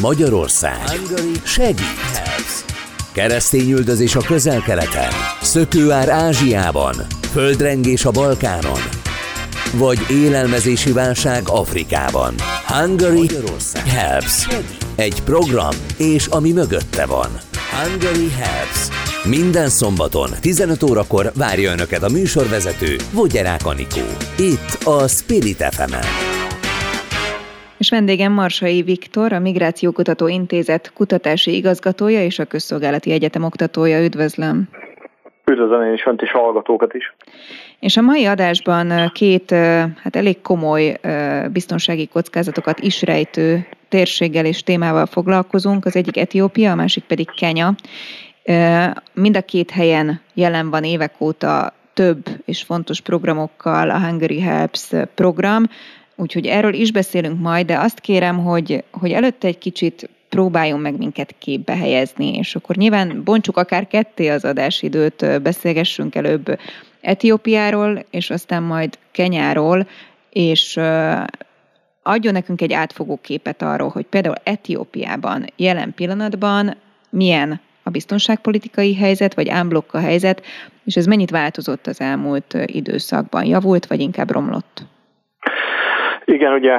Magyarország segít. Keresztényüldözés a közel-keleten, szökőár Ázsiában, földrengés a Balkánon, vagy élelmezési válság Afrikában. Hungary Helps. Egy program, és ami mögötte van. Hungary Helps. Minden szombaton 15 órakor várja Önöket a műsorvezető Vogyerák Anikó. Itt a Spirit fm -en. És vendégem Marsai Viktor, a Migrációkutató Intézet kutatási igazgatója és a Közszolgálati Egyetem oktatója. Üdvözlöm! Üdvözlöm én is, önt és hallgatókat is. És a mai adásban két hát elég komoly biztonsági kockázatokat is rejtő térséggel és témával foglalkozunk. Az egyik Etiópia, a másik pedig Kenya. Mind a két helyen jelen van évek óta több és fontos programokkal a Hungary Helps program, úgyhogy erről is beszélünk majd, de azt kérem, hogy, hogy előtte egy kicsit próbáljon meg minket képbe helyezni, és akkor nyilván bontsuk akár ketté az adásidőt, beszélgessünk előbb Etiópiáról, és aztán majd Kenyáról, és adjon nekünk egy átfogó képet arról, hogy például Etiópiában jelen pillanatban milyen a biztonságpolitikai helyzet, vagy ámblokk a helyzet, és ez mennyit változott az elmúlt időszakban? Javult, vagy inkább romlott? Igen, ugye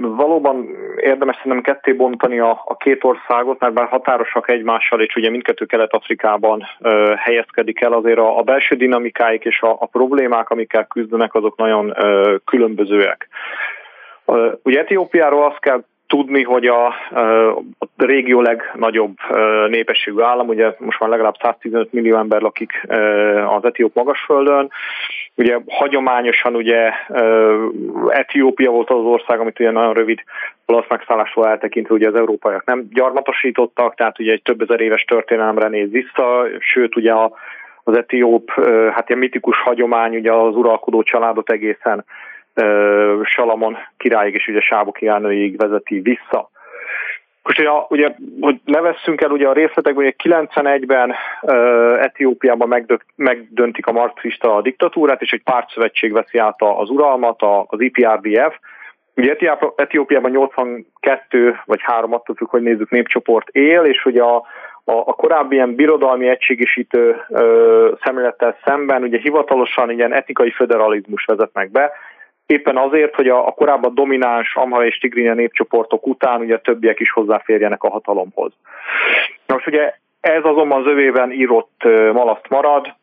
valóban érdemes szerintem ketté bontani a, a két országot, mert bár határosak egymással, és ugye mindkettő Kelet-Afrikában helyezkedik el, azért a, a belső dinamikáik és a, a problémák, amikkel küzdenek, azok nagyon különbözőek. Ugye Etiópiáról azt kell tudni, hogy a, a régió legnagyobb népességű állam, ugye most már legalább 115 millió ember lakik az etióp magasföldön, Ugye hagyományosan ugye Etiópia volt az ország, amit ugye nagyon rövid olasz megszállásról eltekintve ugye az európaiak nem gyarmatosítottak, tehát ugye egy több ezer éves történelemre néz vissza, sőt ugye az etióp, hát ilyen mitikus hagyomány, ugye az uralkodó családot egészen Salamon királyig és ugye Sábok királynőig vezeti vissza. Most ugye, ugye, hogy ne vesszünk el ugye a részletekben, hogy 91-ben uh, Etiópiában megdö- megdöntik a marxista a diktatúrát, és egy pártszövetség veszi át az uralmat, az IPRDF. Ugye Etiópiában 82 vagy 3 attól függ, hogy nézzük népcsoport él, és ugye a, a, a korábbi ilyen birodalmi egységesítő ö, szemlélettel szemben ugye hivatalosan ilyen etnikai federalizmus vezetnek be, éppen azért, hogy a, a korábban domináns Amhara és Tigrinya népcsoportok után ugye többiek is hozzáférjenek a hatalomhoz. Most ugye ez azonban az övében írott malaszt marad,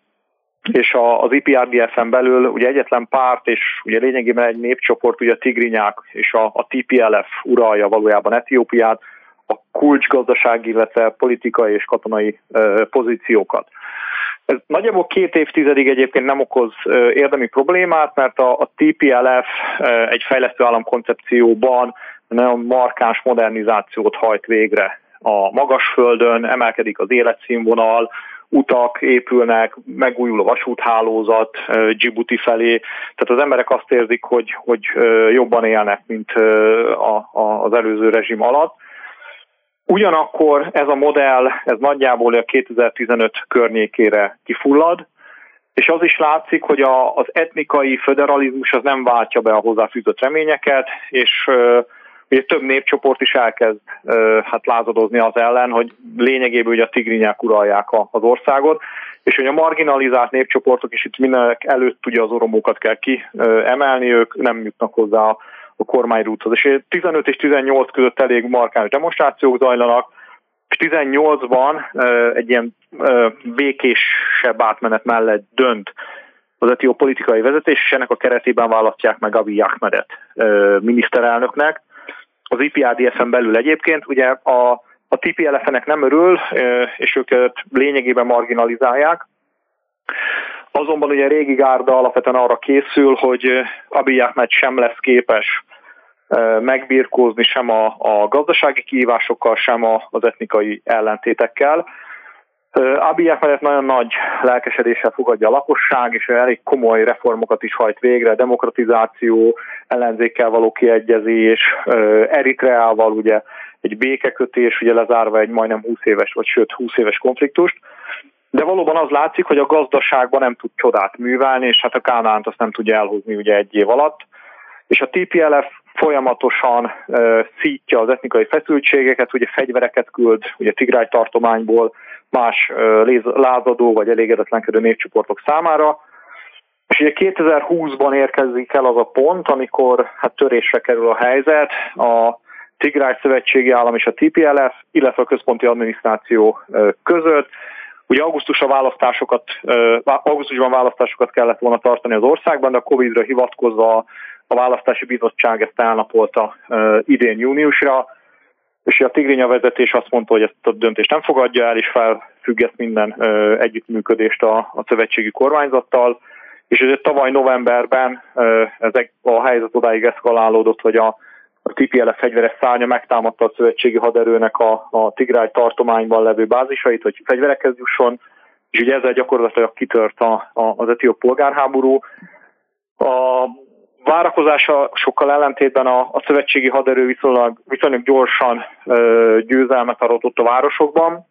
és az IPRDF-en belül ugye egyetlen párt, és ugye lényegében egy népcsoport, ugye a Tigrinyák és a, a TPLF uralja valójában Etiópiát, a kulcsgazdasági, illetve politikai és katonai ö, pozíciókat. Ez nagyjából két évtizedig egyébként nem okoz érdemi problémát, mert a, a TPLF egy fejlesztő állam koncepcióban nagyon markáns modernizációt hajt végre a magasföldön, emelkedik az életszínvonal, utak épülnek, megújul a vasúthálózat Djibouti felé, tehát az emberek azt érzik, hogy, hogy jobban élnek, mint az előző rezsim alatt. Ugyanakkor ez a modell, ez nagyjából a 2015 környékére kifullad, és az is látszik, hogy a, az etnikai federalizmus az nem váltja be a hozzáfűzött reményeket, és ugye több népcsoport is elkezd hát lázadozni az ellen, hogy lényegében ugye a tigrinyák uralják a, az országot, és hogy a marginalizált népcsoportok is itt mindenek előtt ugye az oromókat kell kiemelni, ők nem jutnak hozzá a a kormányrúthoz. És 15 és 18 között elég markáns demonstrációk zajlanak, és 18-ban egy ilyen békésebb átmenet mellett dönt az etióp politikai vezetés, és ennek a keretében választják meg Abiy Ahmedet miniszterelnöknek. Az IPRDF-en belül egyébként ugye a, a TPLF-nek nem örül, és őket lényegében marginalizálják. Azonban ugye a régi gárda alapvetően arra készül, hogy Abiy Ahmed sem lesz képes megbírkózni sem a, a gazdasági kihívásokkal, sem a, az etnikai ellentétekkel. Abiy Ahmedet nagyon nagy lelkesedéssel fogadja a lakosság, és elég komoly reformokat is hajt végre, demokratizáció, ellenzékkel való kiegyezés, Eritreával ugye egy békekötés, ugye lezárva egy majdnem 20 éves, vagy sőt 20 éves konfliktust. De valóban az látszik, hogy a gazdaságban nem tud csodát művelni, és hát a Kánánt azt nem tudja elhozni ugye egy év alatt. És a TPLF folyamatosan szítja az etnikai feszültségeket, ugye fegyvereket küld, ugye Tigrály tartományból más lázadó vagy elégedetlenkedő népcsoportok számára, és ugye 2020-ban érkezik el az a pont, amikor hát törésre kerül a helyzet, a Tigrály Szövetségi Állam és a TPLF, illetve a központi adminisztráció között. Ugye augusztusban választásokat, augusztusban választásokat kellett volna tartani az országban, de a Covid-ra hivatkozva a választási bizottság ezt elnapolta idén júniusra, és a Tigrinya vezetés azt mondta, hogy ezt a döntést nem fogadja el, és felfüggeszt minden együttműködést a, a szövetségi kormányzattal, és ez tavaly novemberben ezek a helyzet odáig eszkalálódott, hogy a a TPLF fegyveres szárnya megtámadta a szövetségi haderőnek a, a Tigrály tartományban levő bázisait, hogy fegyverekhez jusson, és ugye ezzel gyakorlatilag kitört a, a, az etióp polgárháború. A várakozása sokkal ellentétben a, a szövetségi haderő viszonylag, viszonylag gyorsan ö, győzelmet aratott a városokban,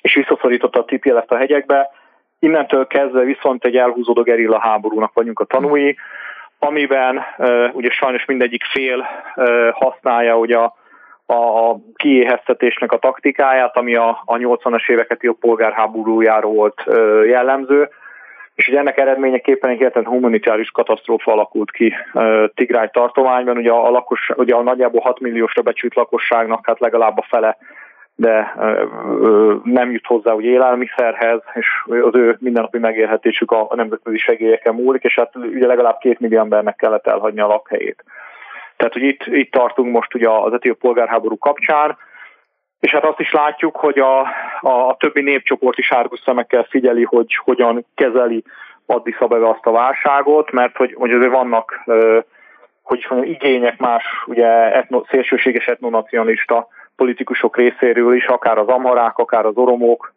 és visszaszorította a TPLF-t a hegyekbe. Innentől kezdve viszont egy elhúzódó gerilla háborúnak vagyunk a tanúi, amiben uh, ugye sajnos mindegyik fél uh, használja ugye a, a kiéheztetésnek a taktikáját, ami a, a 80-as éveket jobb polgárháborújáról volt uh, jellemző, és ugye ennek eredményeképpen egy hirtelen humanitárius katasztrófa alakult ki Tigrány tartományban, ugye a, lakos, ugye a nagyjából 6 milliósra becsült lakosságnak hát legalább a fele de nem jut hozzá úgy élelmiszerhez, és az ő mindennapi megélhetésük a nemzetközi segélyeken múlik, és hát ugye legalább két millió embernek kellett elhagyni a lakhelyét. Tehát, hogy itt, itt tartunk most ugye az etióp polgárháború kapcsán, és hát azt is látjuk, hogy a, a, többi népcsoport is árgus szemekkel figyeli, hogy hogyan kezeli Addis Abebe azt a válságot, mert hogy, hogy azért vannak, hogy is mondjam, igények más, ugye etno, szélsőséges etnonacionalista politikusok részéről is, akár az amharák, akár az oromok,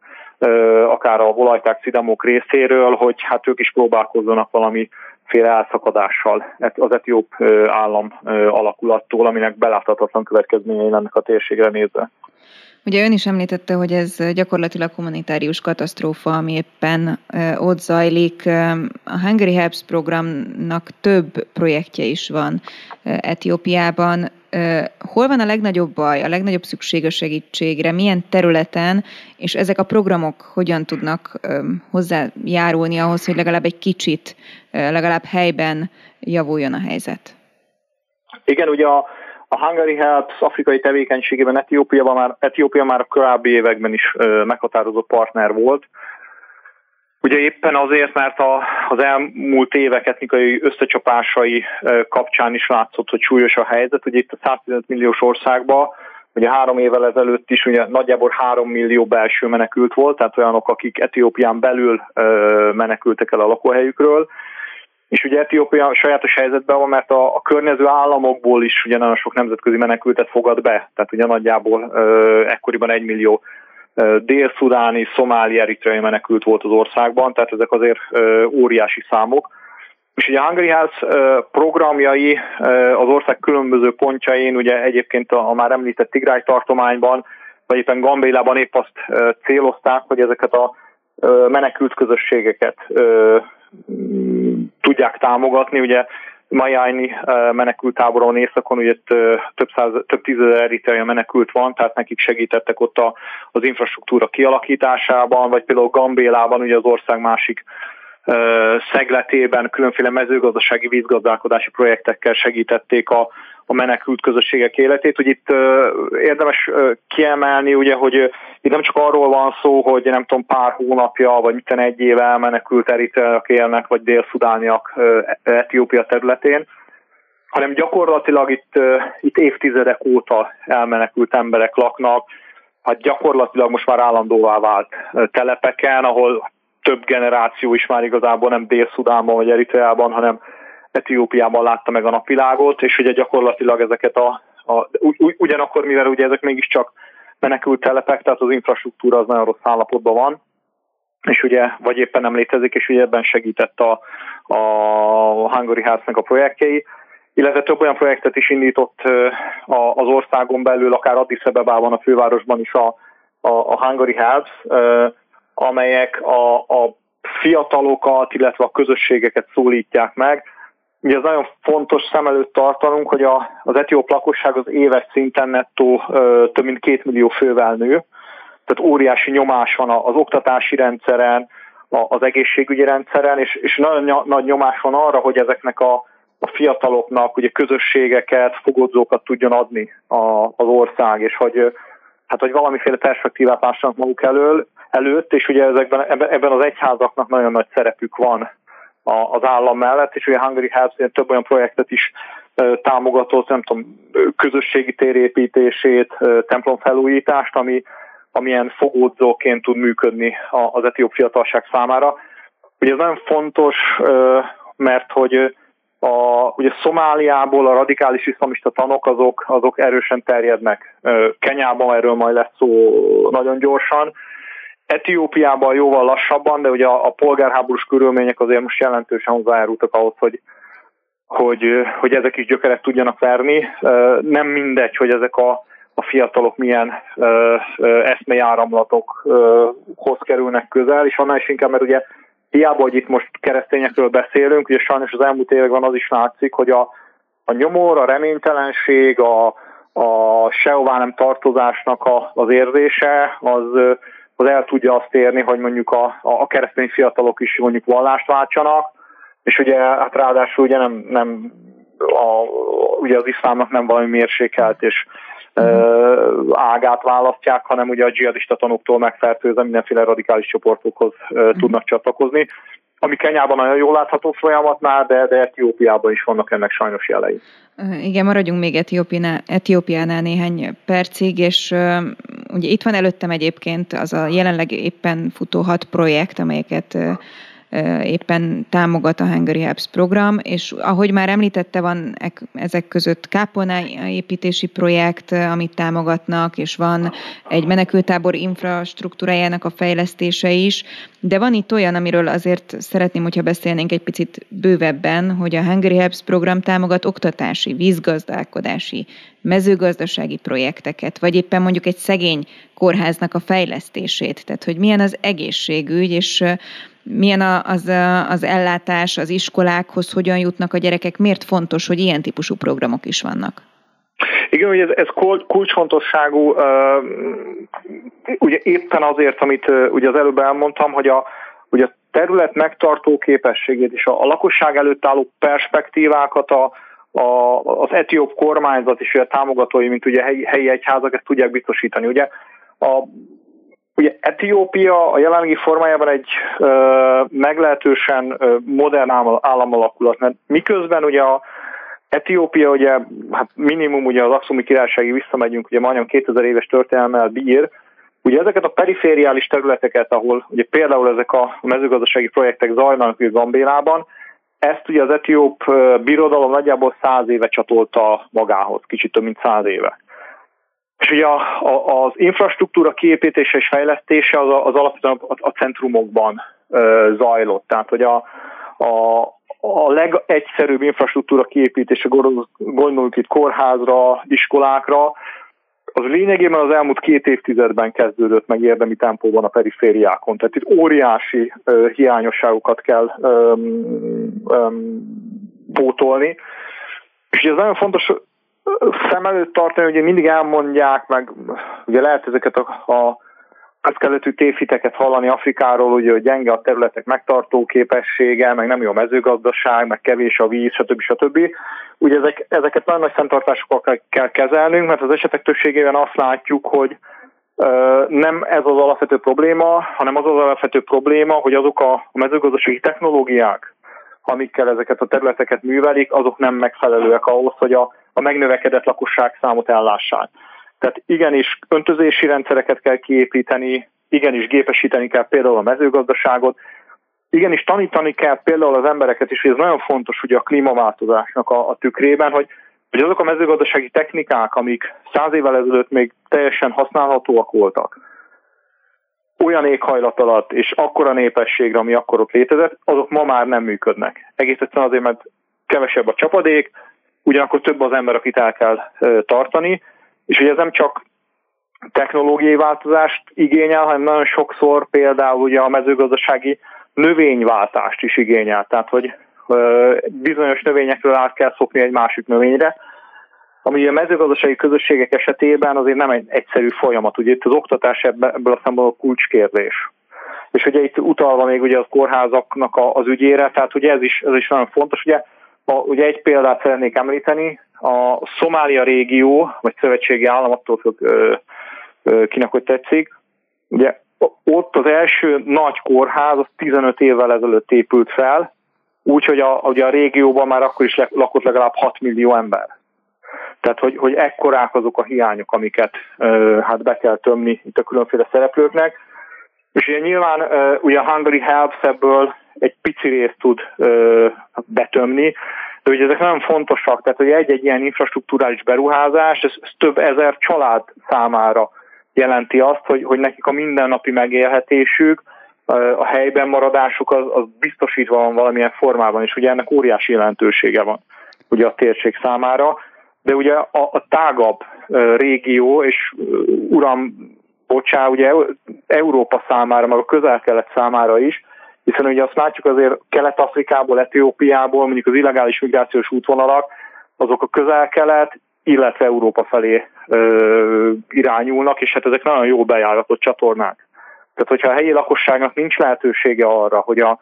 akár a volajták szidamok részéről, hogy hát ők is próbálkozzanak valami féle elszakadással az etióp állam alakulattól, aminek beláthatatlan következményei lennek a térségre nézve. Ugye ön is említette, hogy ez gyakorlatilag humanitárius katasztrófa, ami éppen ott zajlik. A Hungary Helps programnak több projektje is van Etiópiában. Hol van a legnagyobb baj, a legnagyobb szükség a segítségre, milyen területen, és ezek a programok hogyan tudnak hozzájárulni ahhoz, hogy legalább egy kicsit, legalább helyben javuljon a helyzet? Igen, ugye a a Hungary Helps afrikai tevékenységében Etiópia már, Etiópia már a korábbi években is meghatározó partner volt. Ugye éppen azért, mert a, az elmúlt évek etnikai összecsapásai kapcsán is látszott, hogy súlyos a helyzet. Ugye itt a 115 milliós országban, ugye három évvel ezelőtt is ugye nagyjából 3 millió belső menekült volt, tehát olyanok, akik Etiópián belül menekültek el a lakóhelyükről, és ugye Etiópia sajátos helyzetben van, mert a, a környező államokból is ugye nagyon sok nemzetközi menekültet fogad be, tehát ugye nagyjából ö, ekkoriban egy millió dél-szudáni, szomáli, eritreai menekült volt az országban, tehát ezek azért óriási számok. És ugye a Hungary House programjai az ország különböző pontjain, ugye egyébként a már említett Tigrály tartományban, vagy éppen Gambélában épp azt célozták, hogy ezeket a menekült közösségeket tudják támogatni. Ugye Majáni menekültáboron északon ugye több, száz, több tízezer eritrea menekült van, tehát nekik segítettek ott a, az infrastruktúra kialakításában, vagy például Gambélában, ugye az ország másik szegletében különféle mezőgazdasági vízgazdálkodási projektekkel segítették a, a menekült közösségek életét. Hogy itt érdemes kiemelni, ugye, hogy itt nem csak arról van szó, hogy nem tudom, pár hónapja, vagy mitten egy éve elmenekült eritreaiak élnek, vagy dél-szudániak Etiópia területén, hanem gyakorlatilag itt, itt évtizedek óta elmenekült emberek laknak, hát gyakorlatilag most már állandóvá vált telepeken, ahol több generáció is már igazából nem Dél-Szudánban vagy Eritreában, hanem Etiópiában látta meg a napvilágot, és ugye gyakorlatilag ezeket a, a ugy, ugyanakkor, mivel ugye ezek mégiscsak menekült telepek, tehát az infrastruktúra az nagyon rossz állapotban van, és ugye, vagy éppen nem létezik, és ugye ebben segített a, a Hungary House-nak a projektjei, illetve több olyan projektet is indított az országon belül, akár Addis Abebában, a fővárosban is a, a, a Hungary House, amelyek a, a fiatalokat, illetve a közösségeket szólítják meg, ugye ez nagyon fontos szem előtt tartanunk, hogy a, az etióp lakosság az éves szinten nettó ö, több mint két millió fővel nő, tehát óriási nyomás van az oktatási rendszeren, az egészségügyi rendszeren, és, és nagyon nagy nyomás van arra, hogy ezeknek a, a fiataloknak ugye közösségeket, fogodzókat tudjon adni a, az ország, és hogy, hát, hogy valamiféle perspektívát lássanak maguk elől, előtt, és ugye ezekben, ebben az egyházaknak nagyon nagy szerepük van az állam mellett, és ugye Hungary Helps több olyan projektet is támogatott, nem tudom, közösségi térépítését, templom felújítást, ami, amilyen fogódzóként tud működni az etióp fiatalság számára. Ugye ez nagyon fontos, mert hogy a, ugye Szomáliából a radikális iszlamista tanok azok, azok erősen terjednek. Kenyában erről majd lesz szó nagyon gyorsan. Etiópiában jóval lassabban, de ugye a, a polgárháborús körülmények azért most jelentősen hozzájárultak ahhoz, hogy, hogy, hogy ezek is gyökeret tudjanak verni. Nem mindegy, hogy ezek a a fiatalok milyen ö, eszméjáramlatokhoz kerülnek közel, és annál is inkább, mert ugye hiába, hogy itt most keresztényekről beszélünk, ugye sajnos az elmúlt években az is látszik, hogy a, a nyomor, a reménytelenség, a, a sehová nem tartozásnak a, az érzése, az, az el tudja azt érni, hogy mondjuk a, a keresztény fiatalok is mondjuk vallást váltsanak, és ugye hát ráadásul ugye nem, nem a, ugye az iszlámnak nem valami mérsékelt és ágát választják, hanem ugye a dzsihadista tanúktól megfertőzve mindenféle radikális csoportokhoz tudnak csatlakozni ami Kenyában nagyon jól látható folyamatnál, de, de Etiópiában is vannak ennek sajnos jelei. Igen, maradjunk még Etiópiánál, Etiópiánál néhány percig, és uh, ugye itt van előttem egyébként az a jelenleg éppen futó hat projekt, amelyeket uh, éppen támogat a Hungary Helps program, és ahogy már említette, van ezek között kápolná építési projekt, amit támogatnak, és van egy menekültábor infrastruktúrájának a fejlesztése is, de van itt olyan, amiről azért szeretném, hogyha beszélnénk egy picit bővebben, hogy a Hungary Helps program támogat oktatási, vízgazdálkodási, mezőgazdasági projekteket, vagy éppen mondjuk egy szegény kórháznak a fejlesztését, tehát hogy milyen az egészségügy, és milyen az, az ellátás az iskolákhoz, hogyan jutnak a gyerekek, miért fontos, hogy ilyen típusú programok is vannak? Igen, ugye ez, ez kulcsfontosságú, ugye éppen azért, amit ugye az előbb elmondtam, hogy a, ugye a terület megtartó képességét és a, a lakosság előtt álló perspektívákat a, a, az etióp kormányzat és a támogatói, mint ugye helyi, helyi egyházak ezt tudják biztosítani. Ugye a Ugye Etiópia a jelenlegi formájában egy ö, meglehetősen ö, modern államalakulat, mert miközben ugye a Etiópia ugye, hát minimum ugye az Akszumi királysági visszamegyünk, ugye majdnem 2000 éves történelmel bír, Ugye ezeket a perifériális területeket, ahol ugye például ezek a mezőgazdasági projektek zajlanak ugye Gambélában, ezt ugye az etióp birodalom nagyjából száz éve csatolta magához, kicsit több mint száz éve. És ugye a, a, az infrastruktúra kiépítése és fejlesztése az, az alapvetően a, a centrumokban ö, zajlott. Tehát, hogy a, a, a legegyszerűbb infrastruktúra kiépítése, gondolunk itt kórházra, iskolákra, az lényegében az elmúlt két évtizedben kezdődött meg érdemi tempóban a perifériákon. Tehát itt óriási ö, hiányosságokat kell ö, ö, pótolni. És ez nagyon fontos szem előtt tartani, hogy mindig elmondják, meg ugye lehet ezeket a, a közkeletű tévhiteket hallani Afrikáról, ugye, hogy gyenge a területek megtartó képessége, meg nem jó a mezőgazdaság, meg kevés a víz, stb. stb. Ugye ezek, ezeket nagyon nagy fenntartásokkal kell kezelnünk, mert az esetek többségében azt látjuk, hogy ö, nem ez az alapvető probléma, hanem az az alapvető probléma, hogy azok a mezőgazdasági technológiák, amikkel ezeket a területeket művelik, azok nem megfelelőek ahhoz, hogy a a megnövekedett lakosság számot ellássák. Tehát igenis öntözési rendszereket kell kiépíteni, igenis gépesíteni kell például a mezőgazdaságot, igenis tanítani kell például az embereket is, hogy ez nagyon fontos ugye a klímaváltozásnak a, a tükrében, hogy, hogy azok a mezőgazdasági technikák, amik száz évvel ezelőtt még teljesen használhatóak voltak, olyan éghajlat alatt és akkora népességre, ami akkor ott létezett, azok ma már nem működnek. Egész egyszerűen azért, mert kevesebb a csapadék, ugyanakkor több az ember, akit el kell tartani, és ugye ez nem csak technológiai változást igényel, hanem nagyon sokszor például ugye a mezőgazdasági növényváltást is igényel. Tehát, hogy, bizonyos növényekről át kell szokni egy másik növényre, ami a mezőgazdasági közösségek esetében azért nem egy egyszerű folyamat. Ugye itt az oktatás ebből a szempontból kulcskérdés. És ugye itt utalva még ugye a kórházaknak az ügyére, tehát ugye ez is, ez is nagyon fontos. Ugye, a, ugye egy példát szeretnék említeni, a Szomália régió, vagy szövetségi állam, attól függ, kinek hogy tetszik, ugye ott az első nagy kórház, az 15 évvel ezelőtt épült fel, úgyhogy a, ugye a régióban már akkor is lakott legalább 6 millió ember. Tehát, hogy, hogy ekkorák azok a hiányok, amiket hát be kell tömni itt a különféle szereplőknek. És ugye nyilván ugye a Hungary Helps ebből egy pici részt tud uh, betömni, de ugye ezek nagyon fontosak, tehát hogy egy-egy ilyen infrastruktúrális beruházás, ez, ez több ezer család számára jelenti azt, hogy, hogy nekik a mindennapi megélhetésük, a helyben maradásuk az, az biztosítva van valamilyen formában, és ugye ennek óriási jelentősége van ugye a térség számára, de ugye a, a tágabb régió, és uram, bocsá, ugye Európa számára, meg a közel-kelet számára is, hiszen ugye azt látjuk azért Kelet-Afrikából, Etiópiából, mondjuk az illegális migrációs útvonalak, azok a közel-kelet, illetve Európa felé ö, irányulnak, és hát ezek nagyon jó bejáratott csatornák. Tehát, hogyha a helyi lakosságnak nincs lehetősége arra, hogy a,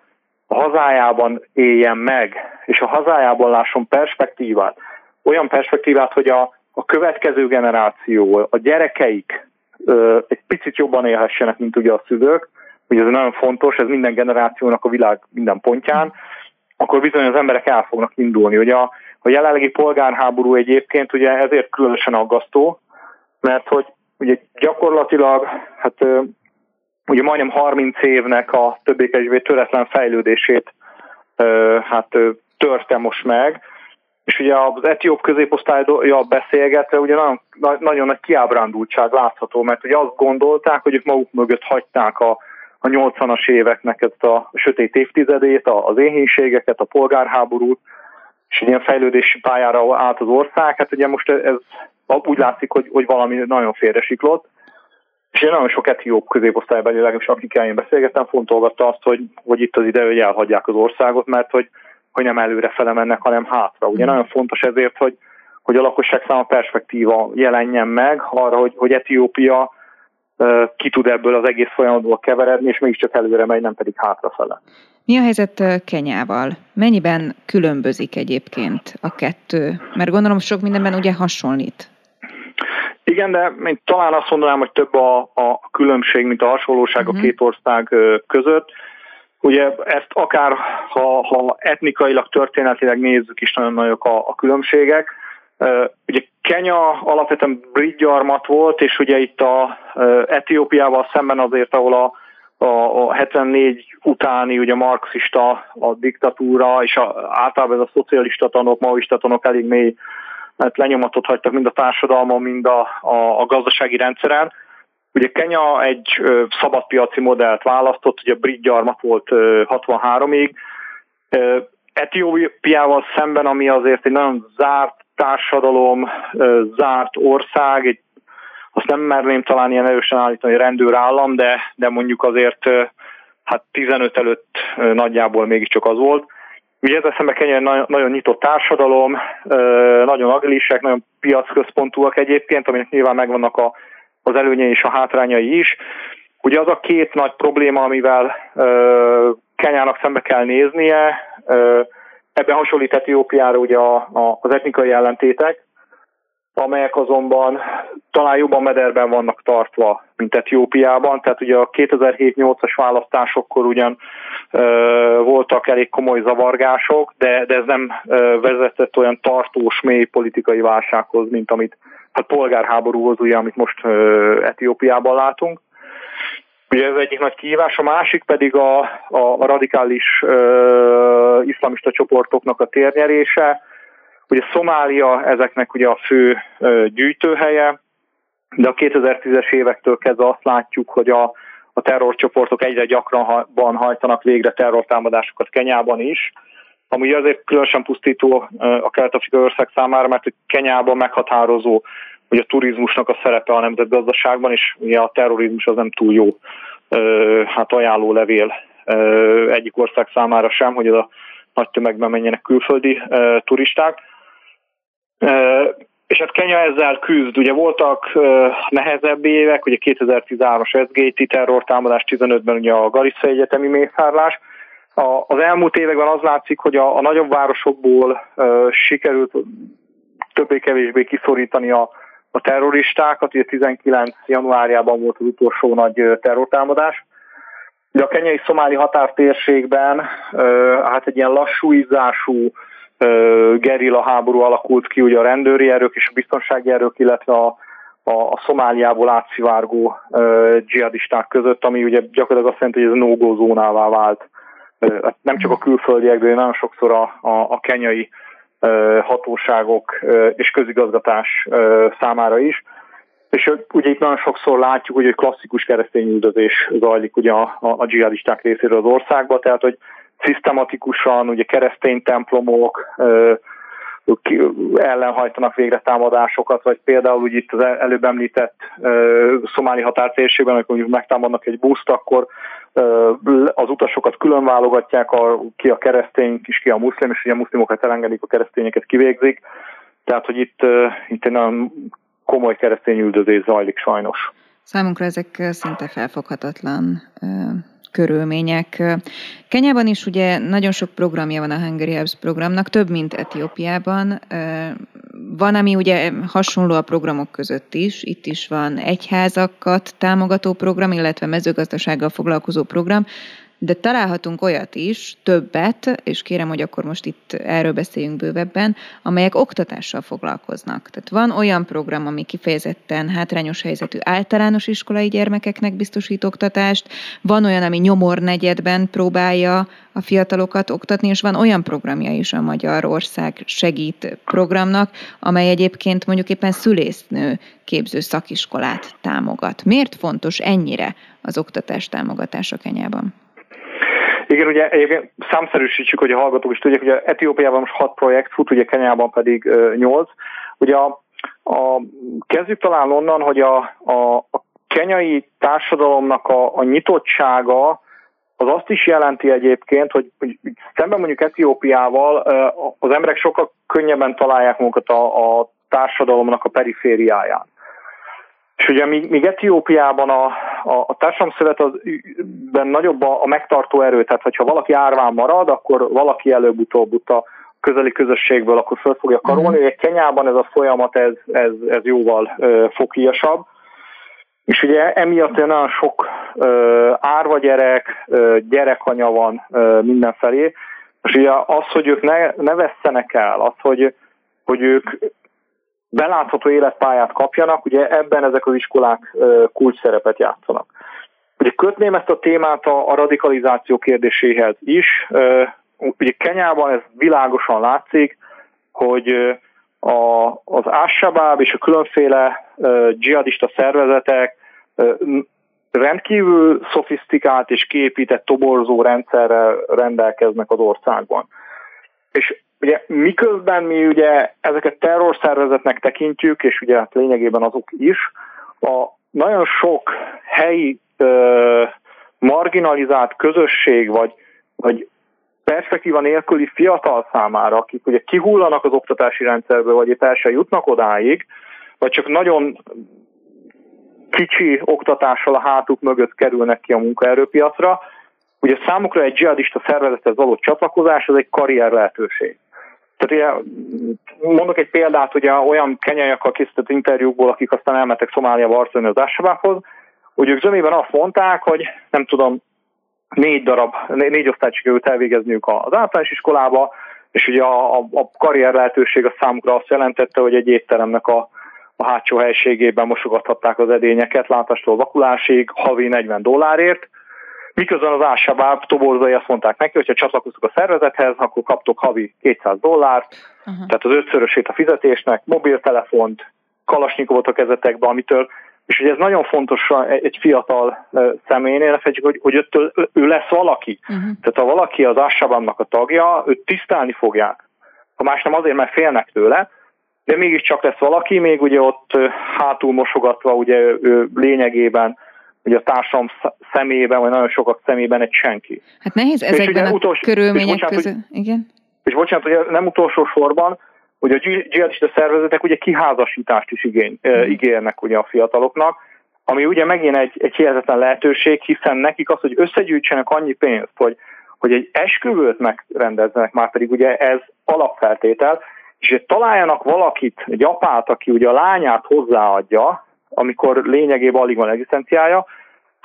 a hazájában éljen meg, és a hazájában lásson perspektívát, olyan perspektívát, hogy a, a következő generáció, a gyerekeik ö, egy picit jobban élhessenek, mint ugye a szülők, ugye ez nagyon fontos, ez minden generációnak a világ minden pontján, akkor bizony az emberek el fognak indulni. Ugye a, a jelenlegi polgárháború egyébként ugye ezért különösen aggasztó, mert hogy ugye gyakorlatilag hát ugye majdnem 30 évnek a többé-kevésbé töretlen fejlődését hát törte most meg, és ugye az etióp középosztálya beszélgetve ugye nagyon, nagyon nagy kiábrándultság látható, mert ugye azt gondolták, hogy ők maguk mögött hagyták a, a 80-as éveknek ezt a sötét évtizedét, az éhénységeket, a polgárháborút, és ilyen fejlődési pályára állt az ország, hát ugye most ez úgy látszik, hogy, hogy valami nagyon félresiklott, és én nagyon sok etióp középosztálybeli, legalábbis akikkel én beszélgettem, fontolgatta azt, hogy, hogy itt az ide, hogy elhagyják az országot, mert hogy, hogy nem előre mennek, hanem hátra. Ugye mm. nagyon fontos ezért, hogy, hogy a lakosság száma perspektíva jelenjen meg arra, hogy, hogy Etiópia ki tud ebből az egész folyamatból keveredni, és mégiscsak előre megy, nem pedig hátrafele. Mi a helyzet Kenyával? Mennyiben különbözik egyébként a kettő? Mert gondolom sok mindenben ugye hasonlít. Igen, de én talán azt mondanám, hogy több a, a különbség, mint a hasonlóság uh-huh. a mhm. két ország között. Ugye ezt akár, ha, ha etnikailag, történetileg nézzük is, nagyon nagyok a, a különbségek. Ugye Kenya alapvetően brit gyarmat volt, és ugye itt a Etiópiával szemben azért, ahol a, a, a 74 utáni ugye marxista a diktatúra, és a, általában ez a szocialista tanok, maoista tanok elég mély mert lenyomatot hagytak mind a társadalmon, mind a, a, a gazdasági rendszeren. Ugye Kenya egy ö, szabadpiaci modellt választott, ugye a brit gyarmat volt 63-ig. Etiópiával szemben, ami azért egy nagyon zárt társadalom, zárt ország, egy, azt nem merném talán ilyen erősen állítani, rendőrállam, de, de mondjuk azért hát 15 előtt nagyjából mégiscsak az volt. Ugye ez eszembe Kenya nagyon, nagyon nyitott társadalom, nagyon agilisek, nagyon piacközpontúak egyébként, aminek nyilván megvannak a, az előnyei és a hátrányai is. Ugye az a két nagy probléma, amivel Kenyának szembe kell néznie, ebben hasonlít Etiópiára ugye a, a, az etnikai ellentétek, amelyek azonban talán jobban mederben vannak tartva, mint Etiópiában. Tehát ugye a 2007-8-as választásokkor ugyan ö, voltak elég komoly zavargások, de, de ez nem ö, vezetett olyan tartós, mély politikai válsághoz, mint amit hát polgárháborúhoz, ugye, amit most ö, Etiópiában látunk. Ugye ez egyik nagy kihívás, a másik pedig a, a, radikális ö, iszlamista csoportoknak a térnyerése, Ugye Szomália ezeknek ugye a fő gyűjtőhelye, de a 2010-es évektől kezdve azt látjuk, hogy a, a terrorcsoportok egyre gyakrabban hajtanak végre terrortámadásokat Kenyában is, ami azért különösen pusztító a kelet-afrikai ország számára, mert hogy Kenyában meghatározó hogy a turizmusnak a szerepe a nemzetgazdaságban, és ugye a terrorizmus az nem túl jó hát ajánló levél egyik ország számára sem, hogy ez a nagy tömegben menjenek külföldi turisták. És hát Kenya ezzel küzd. Ugye voltak nehezebb évek, ugye 2013-as SGT terrortámadás, 15-ben ugye a Garissa Egyetemi mészárlás. Az elmúlt években az látszik, hogy a, a nagyobb városokból sikerült többé-kevésbé kiszorítani a, a terroristákat. Ugye 19. januárjában volt az utolsó nagy terrortámadás. Ugye a kenyai szomáli határtérségben hát egy ilyen lassú izzású gerilla háború alakult ki ugye a rendőri erők és a biztonsági erők, illetve a, a, a Szomáliából átszivárgó dzsihadisták között, ami ugye gyakorlatilag azt jelenti, hogy ez no-go zónává vált. Uh, nem csak a külföldiek, de nagyon sokszor a, a, a kenyai hatóságok és közigazgatás számára is. És ugye itt nagyon sokszor látjuk, hogy egy klasszikus keresztény üldözés zajlik ugye a, a, a dzsihadisták részéről az országba, tehát hogy szisztematikusan, ugye keresztény templomok ellen hajtanak végre támadásokat, vagy például úgy itt az előbb említett szomáli határtérségben, amikor mondjuk megtámadnak egy buszt, akkor az utasokat külön válogatják, a, ki a keresztény, és ki a muszlim, és ugye a muszlimokat elengedik, a keresztényeket kivégzik. Tehát, hogy itt, itt egy nagyon komoly keresztény üldözés zajlik sajnos. Számunkra ezek szinte felfoghatatlan körülmények. Kenyában is ugye nagyon sok programja van a Hungary Helps programnak, több, mint Etiópiában. Van, ami ugye hasonló a programok között is. Itt is van egyházakat támogató program, illetve mezőgazdasággal foglalkozó program, de találhatunk olyat is, többet, és kérem, hogy akkor most itt erről beszéljünk bővebben, amelyek oktatással foglalkoznak. Tehát van olyan program, ami kifejezetten hátrányos helyzetű általános iskolai gyermekeknek biztosít oktatást, van olyan, ami nyomor negyedben próbálja a fiatalokat oktatni, és van olyan programja is a Magyarország segít programnak, amely egyébként mondjuk éppen szülésznő képző szakiskolát támogat. Miért fontos ennyire az oktatás támogatása Kenyában? Igen, ugye egyébként számszerűsítsük, hogy a hallgatók is tudják, hogy Etiópiában most 6 projekt fut, ugye Kenyában pedig 8. Ugye a, a, kezdjük talán onnan, hogy a, a, a kenyai társadalomnak a, a nyitottsága az azt is jelenti egyébként, hogy, hogy szemben mondjuk Etiópiával az emberek sokkal könnyebben találják magukat a, a társadalomnak a perifériáján. És ugye míg, míg Etiópiában a, a, a társadalomszövetben nagyobb a, a megtartó erő, tehát hogyha valaki árván marad, akkor valaki előbb-utóbb a közeli közösségből akkor föl fogja karolni. Uh-huh. Kenyában ez a folyamat, ez, ez, ez jóval uh, fokiasabb. És ugye emiatt nagyon sok uh, árva gyerek, uh, gyerekanya van uh, mindenfelé, és ugye az, hogy ők ne, ne vesszenek el, az, hogy, hogy ők belátható életpályát kapjanak, ugye ebben ezek az iskolák kulcs szerepet játszanak. Ugye kötném ezt a témát a, a radikalizáció kérdéséhez is. Ugye Kenyában ez világosan látszik, hogy a, az Ásabáb és a különféle dzsihadista szervezetek rendkívül szofisztikált és kiépített toborzó rendszerrel rendelkeznek az országban. És Ugye miközben mi ugye ezeket terrorszervezetnek tekintjük, és ugye hát lényegében azok is, a nagyon sok helyi ö, marginalizált közösség, vagy, vagy perspektíva nélküli fiatal számára, akik ugye kihullanak az oktatási rendszerből, vagy épp el se jutnak odáig, vagy csak nagyon kicsi oktatással a hátuk mögött kerülnek ki a munkaerőpiacra, ugye számukra egy dzsihadista szervezethez való csatlakozás az egy karrier lehetőség. Tehát ugye, mondok egy példát, ugye olyan kenyaiakkal készített interjúkból, akik aztán elmentek Szomáliába harcolni az Ásabához, hogy ők zömében azt mondták, hogy nem tudom, négy darab, négy osztályt sikerült elvégezniük az általános iskolába, és ugye a, a, a karrier lehetőség a számukra azt jelentette, hogy egy étteremnek a, a hátsó helységében mosogathatták az edényeket látástól vakulásig, havi 40 dollárért, Miközben az Ásabáb toborzai azt mondták neki, hogy ha csatlakoztok a szervezethez, akkor kaptok havi 200 dollárt, uh-huh. tehát az ötszörösét a fizetésnek, mobiltelefont, kalasnyikovot a kezetekbe, amitől és ugye ez nagyon fontos egy fiatal személynél, ne fejtsük, hogy, hogy öttől, ő lesz valaki. Uh-huh. Tehát ha valaki az Ásabámnak a tagja, őt tisztelni fogják. Ha más nem azért, mert félnek tőle, de mégiscsak lesz valaki, még ugye ott hátul mosogatva ugye ő lényegében ugye a társam szemében, vagy nagyon sokak szemében egy senki. Hát nehéz ezekben a utolsó, körülmények között. Igen. És bocsánat, hogy nem utolsó sorban, hogy a dzsihadista szervezetek ugye kiházasítást is igény, mm. ígérnek ugye a fiataloknak, ami ugye megint egy, egy hihetetlen lehetőség, hiszen nekik az, hogy összegyűjtsenek annyi pénzt, hogy, hogy egy esküvőt megrendezzenek, már pedig ugye ez alapfeltétel, és hogy találjanak valakit, egy apát, aki ugye a lányát hozzáadja, amikor lényegében alig van egzisztenciája,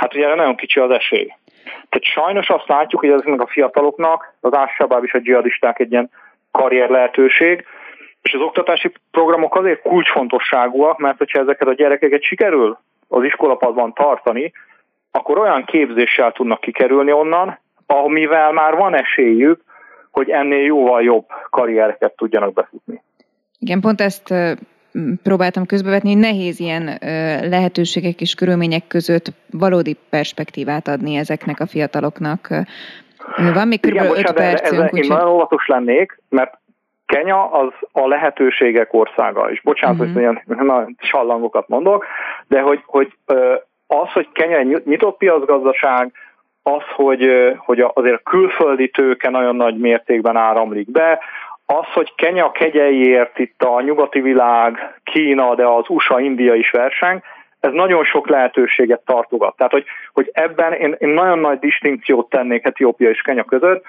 hát ugye nagyon kicsi az esély. Tehát sajnos azt látjuk, hogy ezeknek a fiataloknak az ássabáb és a dzsihadisták egy ilyen karrier lehetőség, és az oktatási programok azért kulcsfontosságúak, mert hogyha ezeket a gyerekeket sikerül az iskolapadban tartani, akkor olyan képzéssel tudnak kikerülni onnan, amivel már van esélyük, hogy ennél jóval jobb karriereket tudjanak befutni. Igen, pont ezt próbáltam közbevetni, hogy nehéz ilyen lehetőségek és körülmények között valódi perspektívát adni ezeknek a fiataloknak. Van még kb. 5 percünk. Ezzel, én nagyon óvatos lennék, mert Kenya az a lehetőségek országa, és bocsánat, uh-huh. hogy ilyen nagyon sallangokat mondok, de hogy, hogy az, hogy Kenya egy nyitott piacgazdaság, az, hogy, hogy azért a külföldi tőke nagyon nagy mértékben áramlik be, az, hogy Kenya kegyeiért itt a nyugati világ, Kína, de az USA, India is verseng, ez nagyon sok lehetőséget tartogat. Tehát, hogy, hogy ebben én, én nagyon nagy distinkciót tennék Etiópia és Kenya között,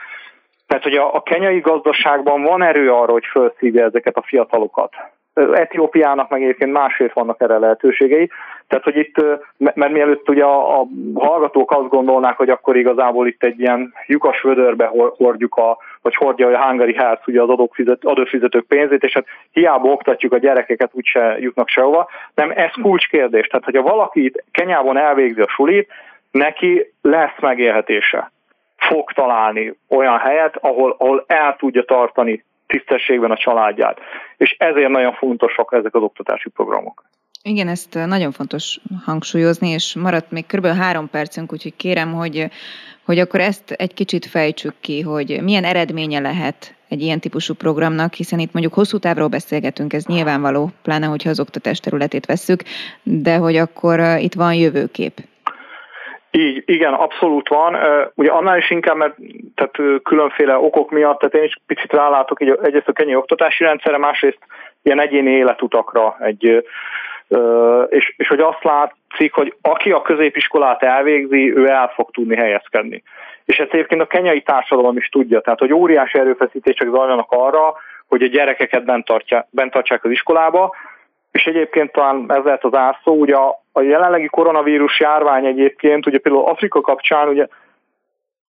mert hogy a, a kenyai gazdaságban van erő arra, hogy felszívja ezeket a fiatalokat. Etiópiának meg egyébként másért vannak erre lehetőségei. Tehát, hogy itt, mert mielőtt ugye a, a hallgatók azt gondolnák, hogy akkor igazából itt egy ilyen lyukas vödörbe hordjuk a, vagy hordja a Hungary Health ugye az adófizet, adófizetők pénzét, és hát hiába oktatjuk a gyerekeket, úgyse jutnak sehova. Nem, ez kulcskérdés. Tehát, hogyha valaki itt Kenyában elvégzi a sulit, neki lesz megélhetése. Fog találni olyan helyet, ahol, ahol el tudja tartani tisztességben a családját. És ezért nagyon fontosak ezek az oktatási programok. Igen, ezt nagyon fontos hangsúlyozni, és maradt még kb. három percünk, úgyhogy kérem, hogy, hogy akkor ezt egy kicsit fejtsük ki, hogy milyen eredménye lehet egy ilyen típusú programnak, hiszen itt mondjuk hosszú távról beszélgetünk, ez nyilvánvaló, pláne hogyha az oktatás területét vesszük, de hogy akkor itt van jövőkép. Így, igen, abszolút van. Ugye annál is inkább, mert tehát különféle okok miatt, tehát én is picit rálátok így egyrészt a kenyai oktatási rendszerre, másrészt ilyen egyéni életutakra egy és, és hogy azt látszik, hogy aki a középiskolát elvégzi, ő el fog tudni helyezkedni. És ezt egyébként a kenyai társadalom is tudja, tehát hogy óriási erőfeszítések zajlanak arra, hogy a gyerekeket bent, tartja, bent tartsák az iskolába, és egyébként talán ez lehet az ászó, ugye a, a jelenlegi koronavírus járvány egyébként, ugye például Afrika kapcsán ugye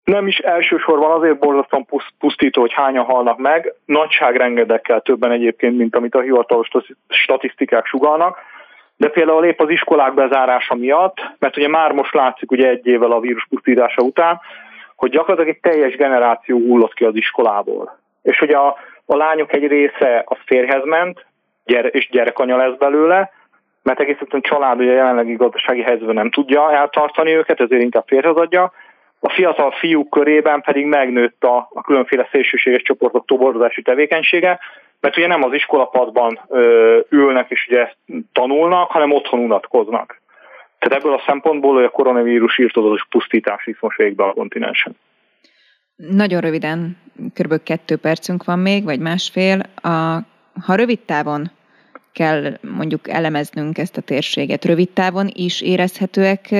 nem is elsősorban azért borzasztóan pusztító, hogy hányan halnak meg, nagyságrengedekkel többen egyébként, mint amit a hivatalos statisztikák sugalnak, de például épp az iskolák bezárása miatt, mert ugye már most látszik ugye egy évvel a vírus pusztítása után, hogy gyakorlatilag egy teljes generáció hullott ki az iskolából. És hogy a, a lányok egy része a férhez ment, gyere, és gyerekanya lesz belőle, mert egész egyszerűen család ugye jelenlegi gazdasági helyzetben nem tudja eltartani őket, ezért inkább férhez adja. A fiatal fiúk körében pedig megnőtt a, a különféle szélsőséges csoportok toborozási tevékenysége, mert ugye nem az iskolapadban ülnek és ugye tanulnak, hanem otthon unatkoznak. Tehát ebből a szempontból, hogy a koronavírus írtozatos pusztítás is most végbe a kontinensen. Nagyon röviden, kb. kettő percünk van még, vagy másfél. A, ha rövid távon kell mondjuk elemeznünk ezt a térséget, rövid távon is érezhetőek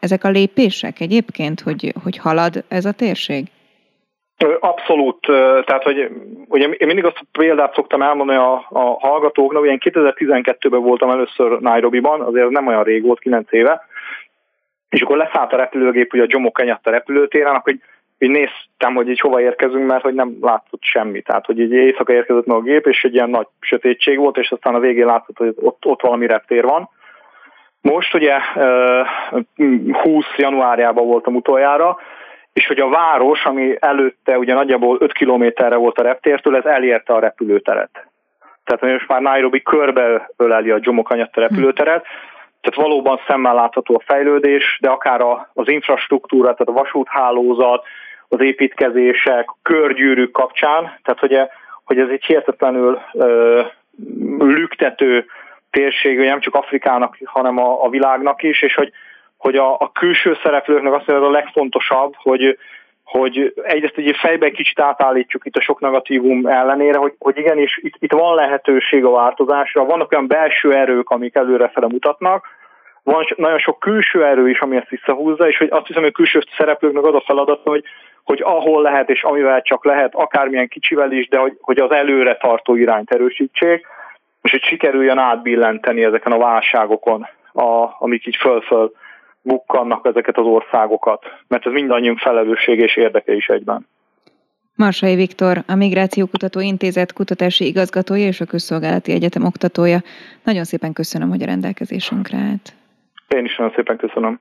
ezek a lépések egyébként, hogy, hogy halad ez a térség? Abszolút, tehát hogy ugye én mindig azt a példát szoktam elmondani a, a hallgatóknak, hogy én 2012-ben voltam először Nairobi-ban, azért nem olyan rég volt, 9 éve, és akkor leszállt a repülőgép ugye a Jomo Kenyatta repülőtéren, akkor így néztem, hogy így hova érkezünk, mert hogy nem látszott semmi. Tehát, hogy így éjszaka érkezett meg a gép, és egy ilyen nagy sötétség volt, és aztán a végén látszott, hogy ott, ott valami reptér van. Most ugye 20 januárjában voltam utoljára, és hogy a város, ami előtte ugye nagyjából 5 kilométerre volt a reptértől, ez elérte a repülőteret. Tehát most már Nairobi körbe öleli a Jomo Kenyatta repülőteret, tehát valóban szemmel látható a fejlődés, de akár az infrastruktúra, tehát a vasúthálózat, az építkezések, körgyűrűk kapcsán, tehát hogy, hogy ez egy hihetetlenül ö, lüktető térség, nem csak Afrikának, hanem a, a világnak is, és hogy hogy a, a külső szereplőknek azt mondja, a legfontosabb, hogy, hogy egyrészt egy fejbe kicsit átállítjuk itt a sok negatívum ellenére, hogy, hogy igenis itt, itt van lehetőség a változásra, vannak olyan belső erők, amik előrefele mutatnak, van nagyon sok külső erő is, ami ezt visszahúzza, és hogy azt hiszem, hogy a külső szereplőknek az a feladat, hogy, hogy ahol lehet és amivel csak lehet, akármilyen kicsivel is, de hogy, hogy az előre tartó irányt erősítsék, és hogy sikerüljön átbillenteni ezeken a válságokon, a, amik így föl-föl bukkannak ezeket az országokat, mert ez mindannyiunk felelősség és érdeke is egyben. Marsai Viktor, a Migrációkutató Intézet kutatási igazgatója és a Közszolgálati Egyetem oktatója. Nagyon szépen köszönöm, hogy a rendelkezésünkre állt. Én is nagyon szépen köszönöm.